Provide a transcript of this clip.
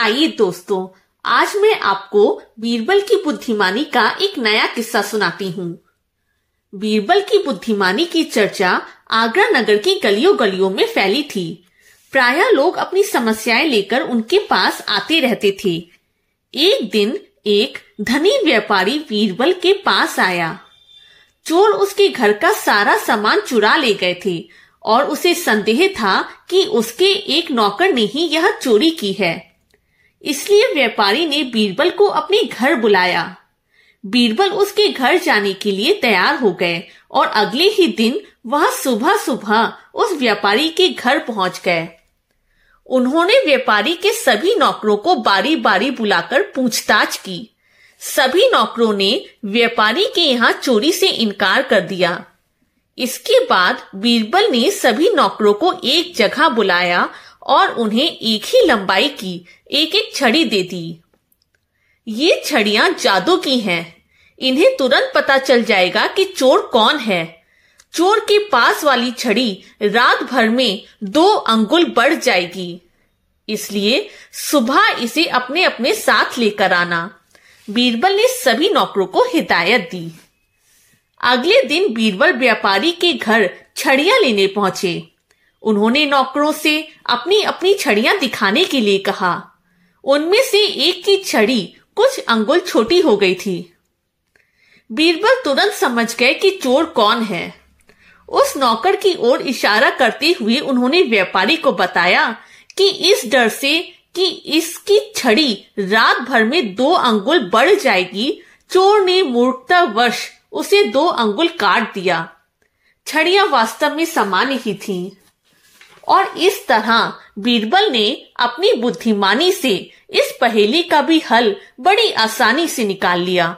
आइए दोस्तों, आज मैं आपको बीरबल की बुद्धिमानी का एक नया किस्सा सुनाती हूँ। बीरबल की बुद्धिमानी की चर्चा आगरा नगर की गलियों गलियों में फैली थी। प्राय लोग अपनी समस्याएँ लेकर उनके पास आते रहते थे। एक दिन एक धनी व्यापारी बीरबल के पास आया। चोर उसके घर का सारा सामान चुरा ले गए थे और उसे संदेह था कि उसके एक नौकर ने ही यह चोरी की है। इसलिए व्यापारी ने बीरबल को अपने घर बुलाया। बीरबल उसके घर जाने के लिए तैयार हो गए और अगले ही दिन वह सुबह सुबह उस व्यापारी के घर पहुँच गए। उन्होंने व्यापारी के सभी नौकरों को बारी बारी बुलाकर पूछताछ की। सभी नौकरों ने व्यापारी के यहाँ चोरी से इनकार कर दिया। इसके बाद बीरबल ने सभी नौकरों को एक जगह बुलाया और उन्हें एक ही लंबाई की एक एक छड़ी दे दी। ये छड़ियाँ जादू की हैं। इन्हें तुरंत पता चल जाएगा कि चोर कौन है। चोर के पास वाली छड़ी रात भर में दो अंगुल बढ़ जाएगी। इसलिए सुबह इसे अपने अपने साथ लेकर आना। बीरबल ने सभी नौकरों को हिदायत दी। अगले दिन बीरबल व्यापारी के घर छड़ियाँ लेने पहुँचे। उन्होंने नौकरों से अपनी अपनी छड़ियाँ दिखाने के लिए कहा। उनमें से एक की छड़ी कुछ अंगुल छोटी हो गई थी। बीरबल तुरंत समझ गए कि चोर कौन है। उस नौकर की ओर इशारा करते हुए उन्होंने व्यापारी को बताया कि इस डर से कि इसकी छड़ी रात भर में दो अंगुल बढ़ जाएगी, चोर ने मूर्खतावश उसे दो अंगुल काट दिया। छड़ियाँ वास्तव में समान ही थीं। और इस तरह बीरबल ने अपनी बुद्धिमानी से इस पहेली का भी हल बड़ी आसानी से निकाल लिया।